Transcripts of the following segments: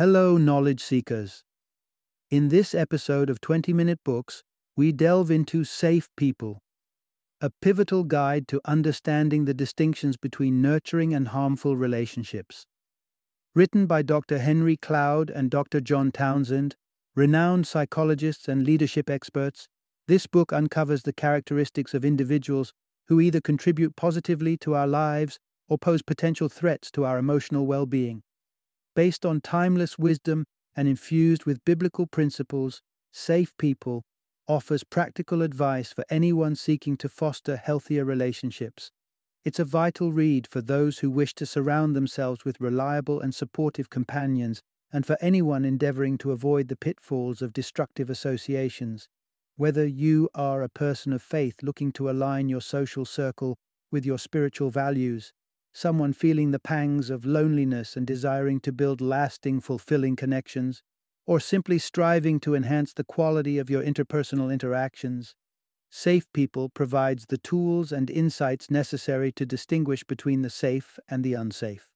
Hello, knowledge seekers. In this episode of 20 Minute Books, we delve into Safe People, a pivotal guide to understanding the distinctions between nurturing and harmful relationships. Written by Dr. Henry Cloud and Dr. John Townsend, renowned psychologists and leadership experts, this book uncovers the characteristics of individuals who either contribute positively to our lives or pose potential threats to our emotional well being. Based on timeless wisdom and infused with biblical principles, Safe People offers practical advice for anyone seeking to foster healthier relationships. It's a vital read for those who wish to surround themselves with reliable and supportive companions, and for anyone endeavoring to avoid the pitfalls of destructive associations. Whether you are a person of faith looking to align your social circle with your spiritual values, someone feeling the pangs of loneliness and desiring to build lasting, fulfilling connections, or simply striving to enhance the quality of your interpersonal interactions, Safe People provides the tools and insights necessary to distinguish between the safe and the unsafe.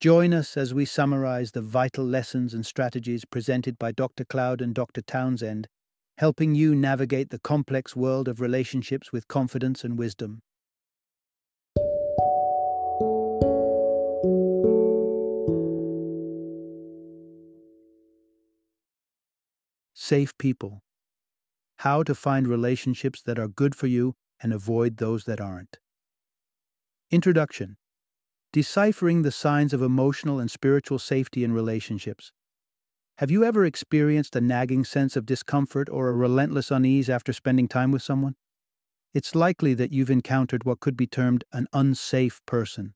Join us as we summarize the vital lessons and strategies presented by Dr. Cloud and Dr. Townsend, helping you navigate the complex world of relationships with confidence and wisdom. Safe People how to find relationships that are good for you and avoid those that aren't. Introduction Deciphering the signs of emotional and spiritual safety in relationships. Have you ever experienced a nagging sense of discomfort or a relentless unease after spending time with someone? It's likely that you've encountered what could be termed an unsafe person.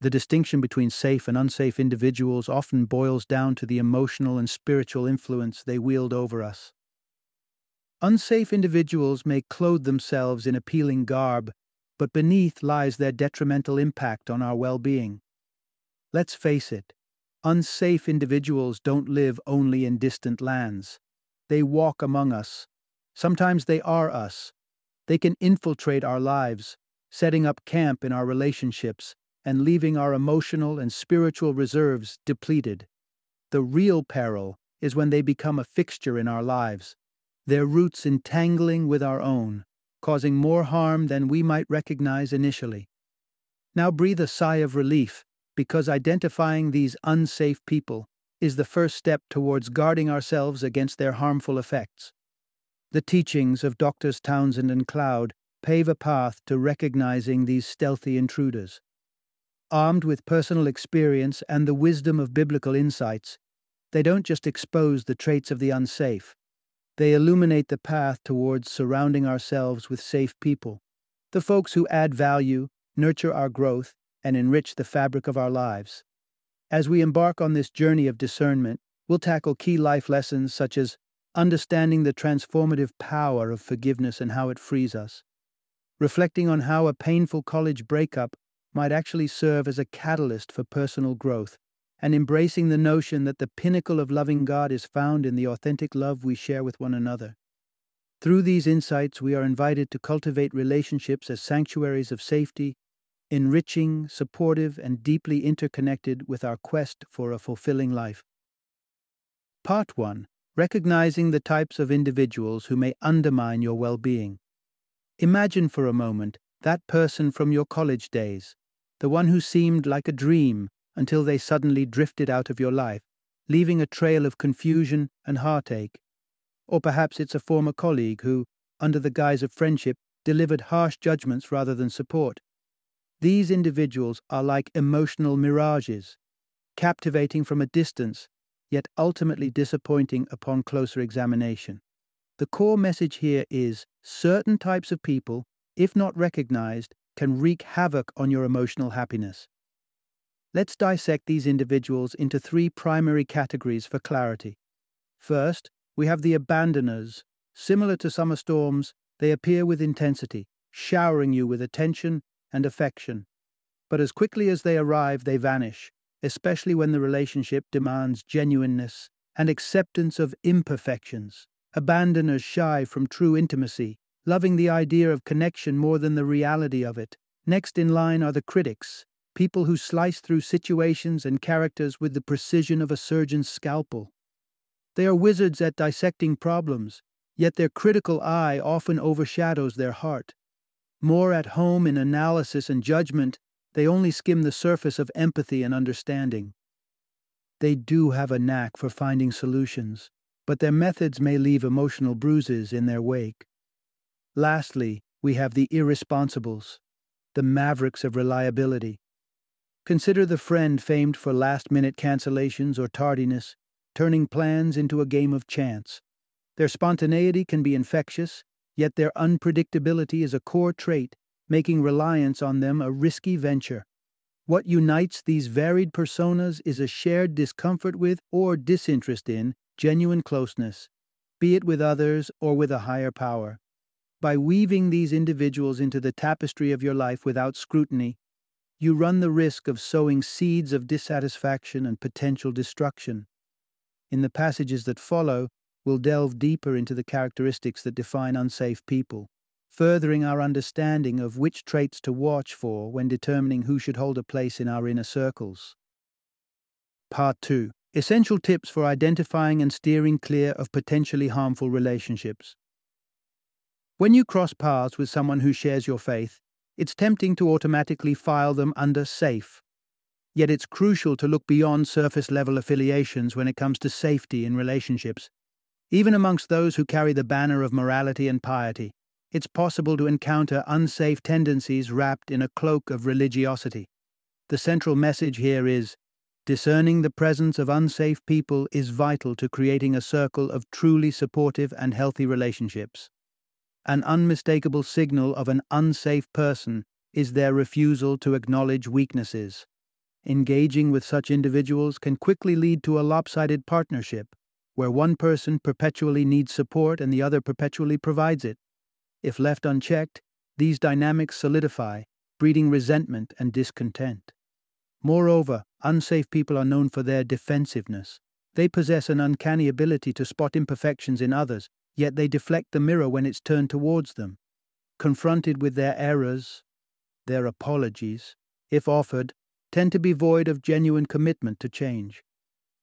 The distinction between safe and unsafe individuals often boils down to the emotional and spiritual influence they wield over us. Unsafe individuals may clothe themselves in appealing garb, but beneath lies their detrimental impact on our well being. Let's face it, unsafe individuals don't live only in distant lands. They walk among us. Sometimes they are us. They can infiltrate our lives, setting up camp in our relationships and leaving our emotional and spiritual reserves depleted. The real peril is when they become a fixture in our lives, their roots entangling with our own, causing more harm than we might recognize initially. Now breathe a sigh of relief, because identifying these unsafe people is the first step towards guarding ourselves against their harmful effects. The teachings of Doctors Townsend and Cloud pave a path to recognizing these stealthy intruders. Armed with personal experience and the wisdom of biblical insights, they don't just expose the traits of the unsafe, they illuminate the path towards surrounding ourselves with safe people, the folks who add value, nurture our growth, and enrich the fabric of our lives. As we embark on this journey of discernment, we'll tackle key life lessons such as understanding the transformative power of forgiveness and how it frees us, reflecting on how a painful college breakup might actually serve as a catalyst for personal growth, and embracing the notion that the pinnacle of loving God is found in the authentic love we share with one another. Through these insights, we are invited to cultivate relationships as sanctuaries of safety, enriching, supportive, and deeply interconnected with our quest for a fulfilling life. Part 1 Recognizing the types of individuals who may undermine your well being. Imagine for a moment that person from your college days, the one who seemed like a dream until they suddenly drifted out of your life, leaving a trail of confusion and heartache. Or perhaps it's a former colleague who, under the guise of friendship, delivered harsh judgments rather than support. These individuals are like emotional mirages, captivating from a distance, yet ultimately disappointing upon closer examination. The core message here is certain types of people, if not recognized, can wreak havoc on your emotional happiness. Let's dissect these individuals into three primary categories for clarity. First, we have the abandoners. Similar to summer storms, they appear with intensity, showering you with attention and affection. But as quickly as they arrive, they vanish, especially when the relationship demands genuineness and acceptance of imperfections. Abandoners shy from true intimacy, loving the idea of connection more than the reality of it. Next in line are the critics, people who slice through situations and characters with the precision of a surgeon's scalpel. They are wizards at dissecting problems, yet their critical eye often overshadows their heart. More at home in analysis and judgment, they only skim the surface of empathy and understanding. They do have a knack for finding solutions, but their methods may leave emotional bruises in their wake. Lastly, we have the irresponsibles, the mavericks of reliability. Consider the friend famed for last minute cancellations or tardiness, turning plans into a game of chance. Their spontaneity can be infectious, yet their unpredictability is a core trait, making reliance on them a risky venture. What unites these varied personas is a shared discomfort with or disinterest in genuine closeness, be it with others or with a higher power. By weaving these individuals into the tapestry of your life without scrutiny, you run the risk of sowing seeds of dissatisfaction and potential destruction. In the passages that follow, we'll delve deeper into the characteristics that define unsafe people, furthering our understanding of which traits to watch for when determining who should hold a place in our inner circles. Part 2 Essential tips for identifying and steering clear of potentially harmful relationships. When you cross paths with someone who shares your faith, it's tempting to automatically file them under safe. Yet it's crucial to look beyond surface level affiliations when it comes to safety in relationships. Even amongst those who carry the banner of morality and piety, it's possible to encounter unsafe tendencies wrapped in a cloak of religiosity. The central message here is discerning the presence of unsafe people is vital to creating a circle of truly supportive and healthy relationships. An unmistakable signal of an unsafe person is their refusal to acknowledge weaknesses. Engaging with such individuals can quickly lead to a lopsided partnership, where one person perpetually needs support and the other perpetually provides it. If left unchecked, these dynamics solidify, breeding resentment and discontent. Moreover, unsafe people are known for their defensiveness. They possess an uncanny ability to spot imperfections in others yet they deflect the mirror when it's turned towards them. Confronted with their errors, their apologies, if offered, tend to be void of genuine commitment to change.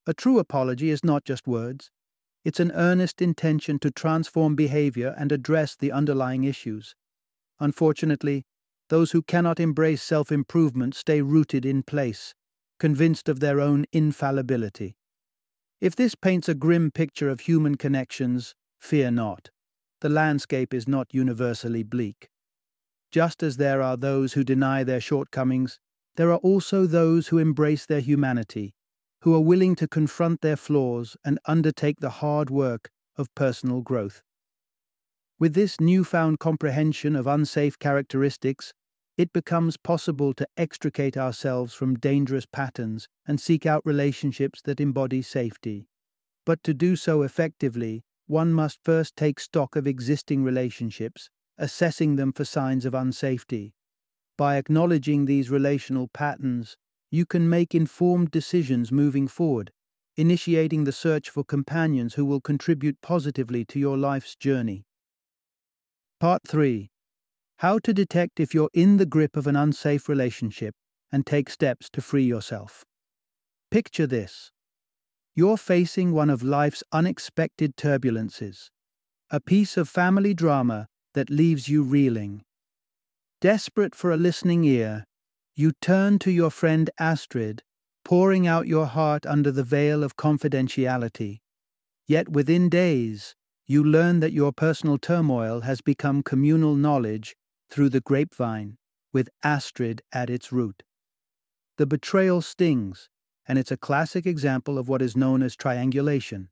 A true apology is not just words, it's an earnest intention to transform behavior and address the underlying issues. Unfortunately, those who cannot embrace self improvement stay rooted in place, convinced of their own infallibility. If this paints a grim picture of human connections, Fear not. The landscape is not universally bleak. Just as there are those who deny their shortcomings, there are also those who embrace their humanity, who are willing to confront their flaws and undertake the hard work of personal growth. With this newfound comprehension of unsafe characteristics, it becomes possible to extricate ourselves from dangerous patterns and seek out relationships that embody safety. But to do so effectively, one must first take stock of existing relationships, assessing them for signs of unsafety. By acknowledging these relational patterns, you can make informed decisions moving forward, initiating the search for companions who will contribute positively to your life's journey. Part 3 How to detect if you're in the grip of an unsafe relationship and take steps to free yourself. Picture this you're facing one of life's unexpected turbulences, a piece of family drama that leaves you reeling. Desperate for a listening ear, you turn to your friend Astrid, pouring out your heart under the veil of confidentiality. Yet within days, you learn that your personal turmoil has become communal knowledge through the grapevine, with Astrid at its root. The betrayal stings, and it's a classic example of what is known as triangulation.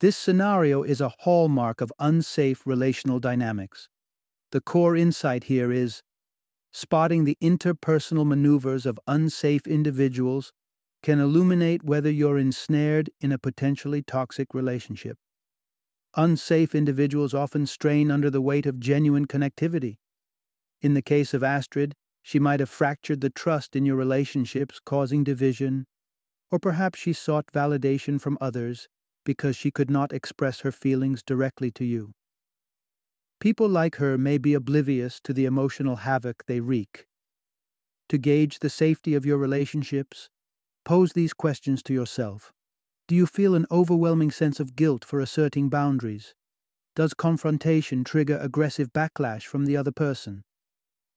This scenario is a hallmark of unsafe relational dynamics. The core insight here is spotting the interpersonal maneuvers of unsafe individuals can illuminate whether you're ensnared in a potentially toxic relationship. Unsafe individuals often strain under the weight of genuine connectivity. In the case of Astrid, she might have fractured the trust in your relationships, causing division, or perhaps she sought validation from others because she could not express her feelings directly to you. People like her may be oblivious to the emotional havoc they wreak. To gauge the safety of your relationships, pose these questions to yourself. Do you feel an overwhelming sense of guilt for asserting boundaries? Does confrontation trigger aggressive backlash from the other person?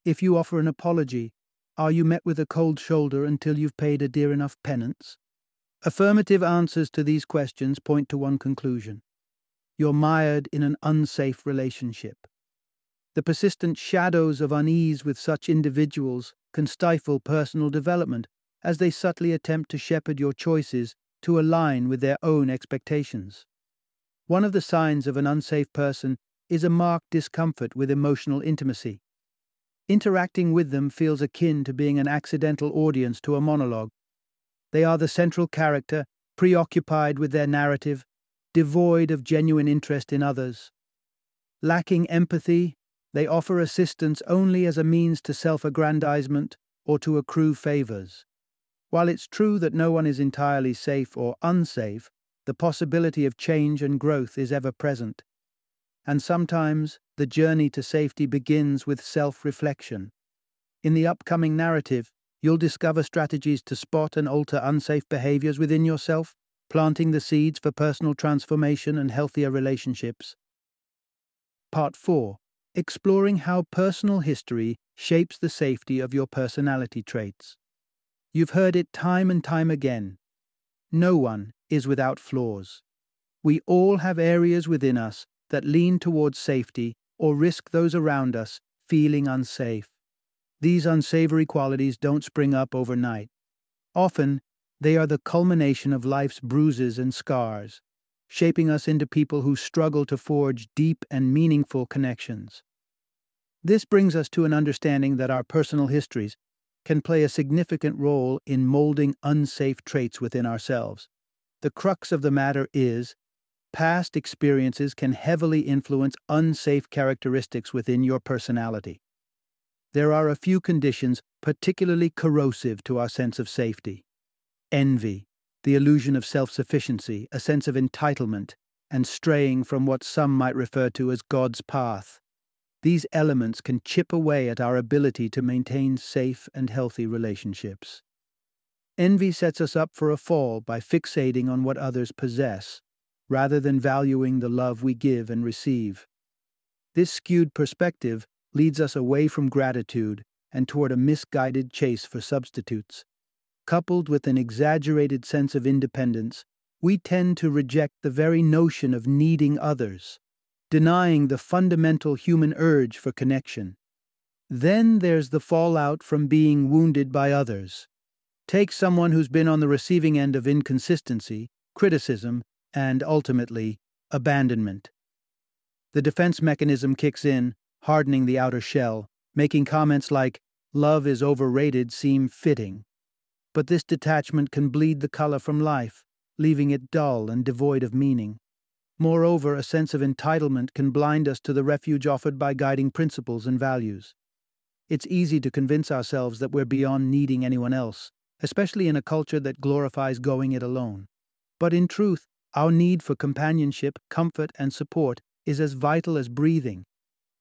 If you offer an apology, are you met with a cold shoulder until you've paid a dear enough penance? Affirmative answers to these questions point to one conclusion. You're mired in an unsafe relationship. The persistent shadows of unease with such individuals can stifle personal development as they subtly attempt to shepherd your choices to align with their own expectations. One of the signs of an unsafe person is a marked discomfort with emotional intimacy. Interacting with them feels akin to being an accidental audience to a monologue. They are the central character, preoccupied with their narrative, devoid of genuine interest in others. Lacking empathy, they offer assistance only as a means to self aggrandizement or to accrue favors. While it's true that no one is entirely safe or unsafe, the possibility of change and growth is ever present. And sometimes the journey to safety begins with self reflection. In the upcoming narrative, you'll discover strategies to spot and alter unsafe behaviors within yourself, planting the seeds for personal transformation and healthier relationships. Part 4 Exploring how personal history shapes the safety of your personality traits. You've heard it time and time again. No one is without flaws. We all have areas within us that lean towards safety or risk those around us feeling unsafe. These unsavory qualities don't spring up overnight. Often, they are the culmination of life's bruises and scars, shaping us into people who struggle to forge deep and meaningful connections. This brings us to an understanding that our personal histories can play a significant role in molding unsafe traits within ourselves. The crux of the matter is past experiences can heavily influence unsafe characteristics within your personality. There are a few conditions particularly corrosive to our sense of safety envy, the illusion of self sufficiency, a sense of entitlement, and straying from what some might refer to as God's path. These elements can chip away at our ability to maintain safe and healthy relationships. Envy sets us up for a fall by fixating on what others possess rather than valuing the love we give and receive. This skewed perspective leads us away from gratitude and toward a misguided chase for substitutes. Coupled with an exaggerated sense of independence, we tend to reject the very notion of needing others, denying the fundamental human urge for connection. Then there's the fallout from being wounded by others. Take someone who's been on the receiving end of inconsistency, criticism, and ultimately, abandonment. The defense mechanism kicks in, hardening the outer shell, making comments like, love is overrated seem fitting. But this detachment can bleed the color from life, leaving it dull and devoid of meaning. Moreover, a sense of entitlement can blind us to the refuge offered by guiding principles and values. It's easy to convince ourselves that we're beyond needing anyone else, especially in a culture that glorifies going it alone. But in truth, our need for companionship, comfort, and support is as vital as breathing.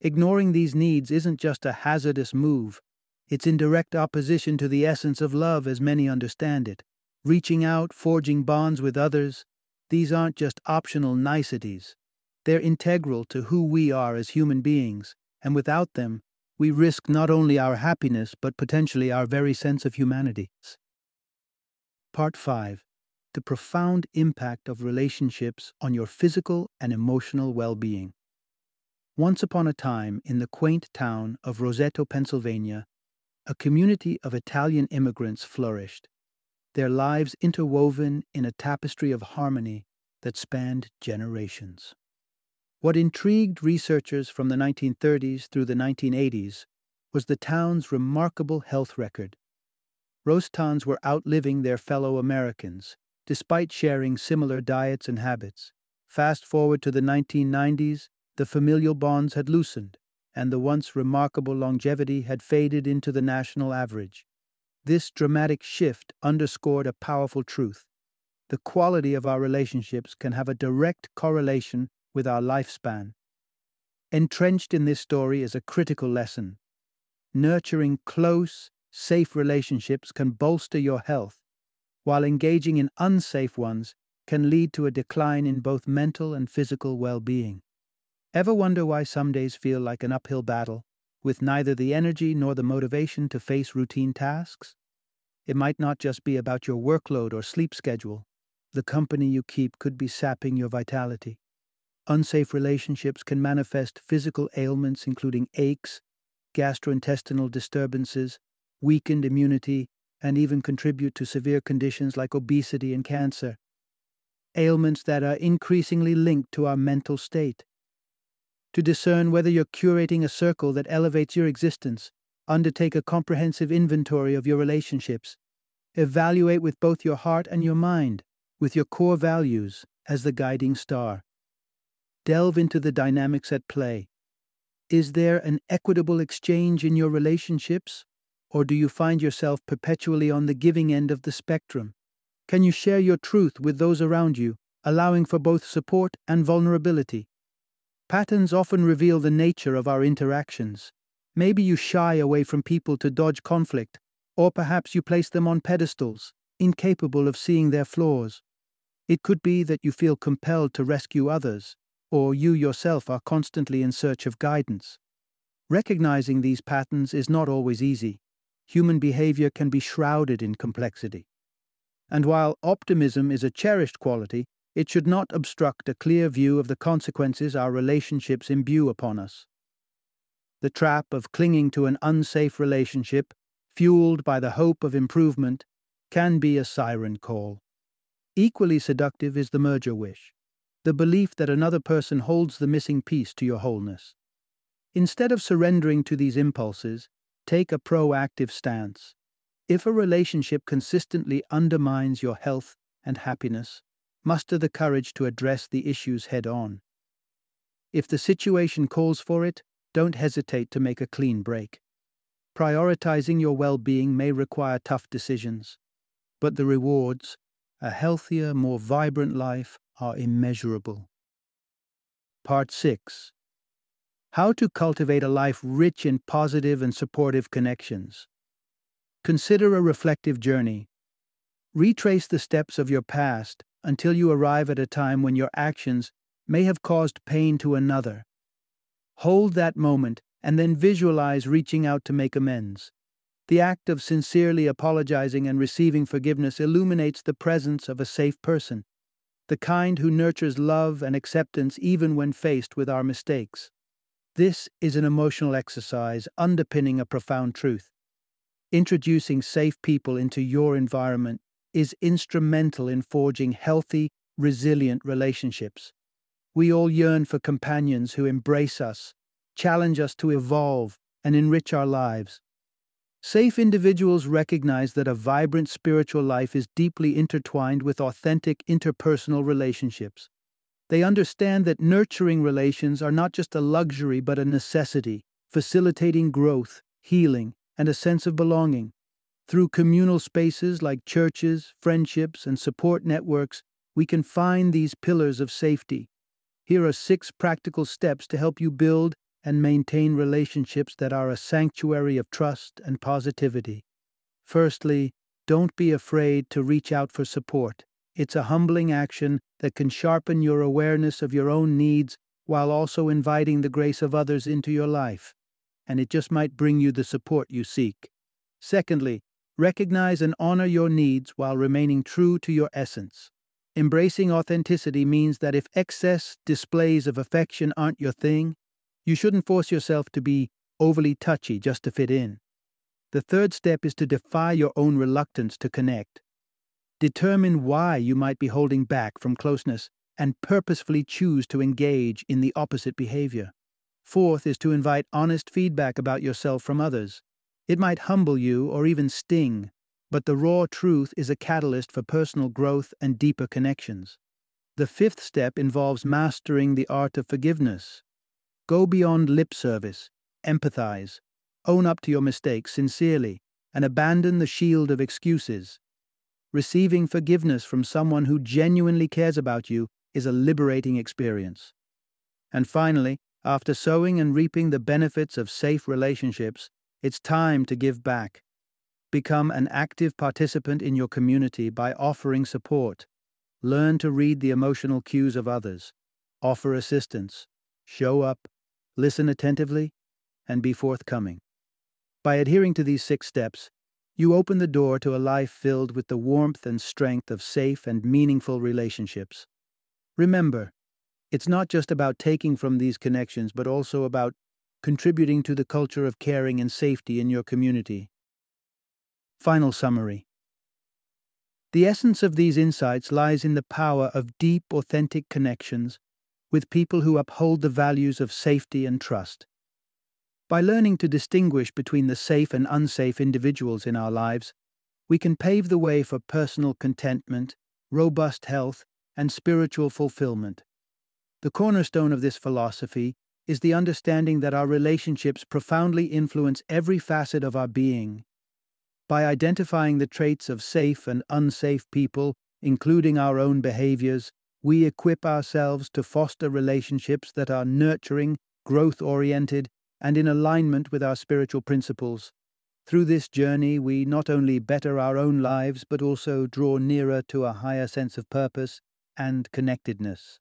Ignoring these needs isn't just a hazardous move, it's in direct opposition to the essence of love as many understand it. Reaching out, forging bonds with others, these aren't just optional niceties. They're integral to who we are as human beings, and without them, we risk not only our happiness but potentially our very sense of humanity. Part 5 the profound impact of relationships on your physical and emotional well being. Once upon a time, in the quaint town of Roseto, Pennsylvania, a community of Italian immigrants flourished, their lives interwoven in a tapestry of harmony that spanned generations. What intrigued researchers from the 1930s through the 1980s was the town's remarkable health record. Rosetans were outliving their fellow Americans, despite sharing similar diets and habits. Fast forward to the 1990s, the familial bonds had loosened, and the once remarkable longevity had faded into the national average. This dramatic shift underscored a powerful truth. The quality of our relationships can have a direct correlation with our lifespan. Entrenched in this story is a critical lesson. Nurturing close, safe relationships can bolster your health, while engaging in unsafe ones can lead to a decline in both mental and physical well being. Ever wonder why some days feel like an uphill battle, with neither the energy nor the motivation to face routine tasks? It might not just be about your workload or sleep schedule. The company you keep could be sapping your vitality. Unsafe relationships can manifest physical ailments, including aches, gastrointestinal disturbances, weakened immunity, and even contribute to severe conditions like obesity and cancer. Ailments that are increasingly linked to our mental state. To discern whether you're curating a circle that elevates your existence, undertake a comprehensive inventory of your relationships. Evaluate with both your heart and your mind, with your core values as the guiding star. Delve into the dynamics at play. Is there an equitable exchange in your relationships? Or do you find yourself perpetually on the giving end of the spectrum? Can you share your truth with those around you, allowing for both support and vulnerability? Patterns often reveal the nature of our interactions. Maybe you shy away from people to dodge conflict, or perhaps you place them on pedestals, incapable of seeing their flaws. It could be that you feel compelled to rescue others, or you yourself are constantly in search of guidance. Recognizing these patterns is not always easy. Human behavior can be shrouded in complexity. And while optimism is a cherished quality, it should not obstruct a clear view of the consequences our relationships imbue upon us. The trap of clinging to an unsafe relationship, fueled by the hope of improvement, can be a siren call. Equally seductive is the merger wish, the belief that another person holds the missing piece to your wholeness. Instead of surrendering to these impulses, take a proactive stance. If a relationship consistently undermines your health and happiness, muster the courage to address the issues head on. If the situation calls for it, don't hesitate to make a clean break. Prioritizing your well being may require tough decisions, but the rewards, a healthier, more vibrant life, are immeasurable. Part 6 How to cultivate a life rich in positive and supportive connections. Consider a reflective journey. Retrace the steps of your past until you arrive at a time when your actions may have caused pain to another Hold that moment and then visualize reaching out to make amends. The act of sincerely apologizing and receiving forgiveness illuminates the presence of a safe person, the kind who nurtures love and acceptance even when faced with our mistakes. This is an emotional exercise underpinning a profound truth. Introducing safe people into your environment is instrumental in forging healthy, resilient relationships. We all yearn for companions who embrace us, challenge us to evolve, and enrich our lives. Safe individuals recognize that a vibrant spiritual life is deeply intertwined with authentic interpersonal relationships. They understand that nurturing relations are not just a luxury but a necessity, facilitating growth, healing, and a sense of belonging. Through communal spaces like churches, friendships, and support networks, we can find these pillars of safety, here are six practical steps to help you build and maintain relationships that are a sanctuary of trust and positivity. Firstly, don't be afraid to reach out for support. It's a humbling action that can sharpen your awareness of your own needs while also inviting the grace of others into your life, and it just might bring you the support you seek. Secondly, recognize and honor your needs while remaining true to your essence. Embracing authenticity means that if excess displays of affection aren't your thing, you shouldn't force yourself to be overly touchy just to fit in. The third step is to defy your own reluctance to connect. Determine why you might be holding back from closeness and purposefully choose to engage in the opposite behavior. Fourth is to invite honest feedback about yourself from others. It might humble you or even sting, but the raw truth is a catalyst for personal growth and deeper connections. The fifth step involves mastering the art of forgiveness. Go beyond lip service, empathize, own up to your mistakes sincerely, and abandon the shield of excuses. Receiving forgiveness from someone who genuinely cares about you is a liberating experience. And finally, after sowing and reaping the benefits of safe relationships, it's time to give back. Become an active participant in your community by offering support. Learn to read the emotional cues of others. Offer assistance. Show up. Listen attentively. And be forthcoming. By adhering to these six steps, you open the door to a life filled with the warmth and strength of safe and meaningful relationships. Remember, it's not just about taking from these connections, but also about contributing to the culture of caring and safety in your community. Final summary The essence of these insights lies in the power of deep, authentic connections with people who uphold the values of safety and trust. By learning to distinguish between the safe and unsafe individuals in our lives, we can pave the way for personal contentment, robust health, and spiritual fulfillment. The cornerstone of this philosophy is the understanding that our relationships profoundly influence every facet of our being. By identifying the traits of safe and unsafe people, including our own behaviors, we equip ourselves to foster relationships that are nurturing, growth oriented, and in alignment with our spiritual principles. Through this journey, we not only better our own lives, but also draw nearer to a higher sense of purpose and connectedness.